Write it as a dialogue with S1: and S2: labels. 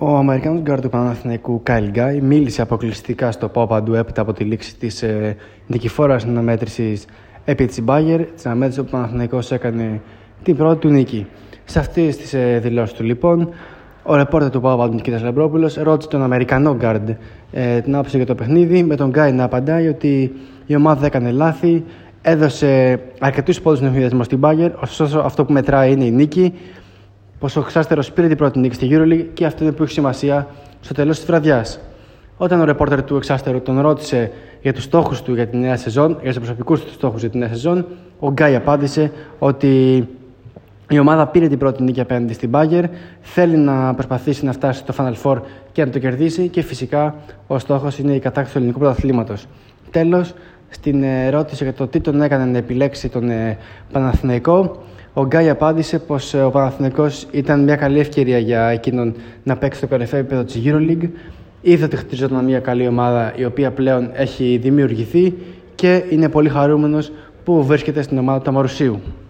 S1: Ο Αμερικανός γκαρντ του Παναθηναϊκού Κάιλ Γκάι μίλησε αποκλειστικά στο Παοπαντού έπειτα από τη λήξη της ε, νικηφόρας αναμέτρησης επί της Μπάγερν, της αναμέτρησης που ο Παναθηναϊκός έκανε την πρώτη του νίκη. Σε αυτές τις ε, δηλώσεις του λοιπόν, ο ρεπόρτερ του Παοπαντού Νικήτας Λαμπρόπουλος ρώτησε τον Αμερικανό γκαρντ ε, την άποψη για το παιχνίδι, με τον Γκάι να απαντάει ότι η ομάδα έκανε λάθη, έδωσε αρκετούς πόντους στον ενθουσιασμό στην Μπάγερν, ωστόσο αυτό που μετράει είναι η νίκη πως ο Ξάστερο πήρε την πρώτη νίκη στη EuroLeague και αυτό είναι που έχει σημασία στο τέλος της βραδιάς. Όταν ο ρεπόρτερ του Εξάστερου τον ρώτησε για τους στόχους του για τη νέα σεζόν, για τους προσωπικούς του στόχους για τη νέα σεζόν, ο Γκάι απάντησε ότι η ομάδα πήρε την πρώτη νίκη απέναντι στην Μπάγκερ, θέλει να προσπαθήσει να φτάσει στο Final Four και να το κερδίσει και φυσικά ο στόχος είναι η κατάκτηση του ελληνικού πρωταθλήματος. Τέλος, στην ερώτηση για το τι τον έκανε να επιλέξει τον ε, Παναθηναϊκό, ο Γκάι απάντησε πως ε, ο Παναθηναϊκός ήταν μια καλή ευκαιρία για εκείνον να παίξει στο κορυφαίο επίπεδο της EuroLeague. Είδε ότι χτιζόταν μια καλή ομάδα η οποία πλέον έχει δημιουργηθεί και είναι πολύ χαρούμενος που βρίσκεται στην ομάδα του Αμαρουσίου.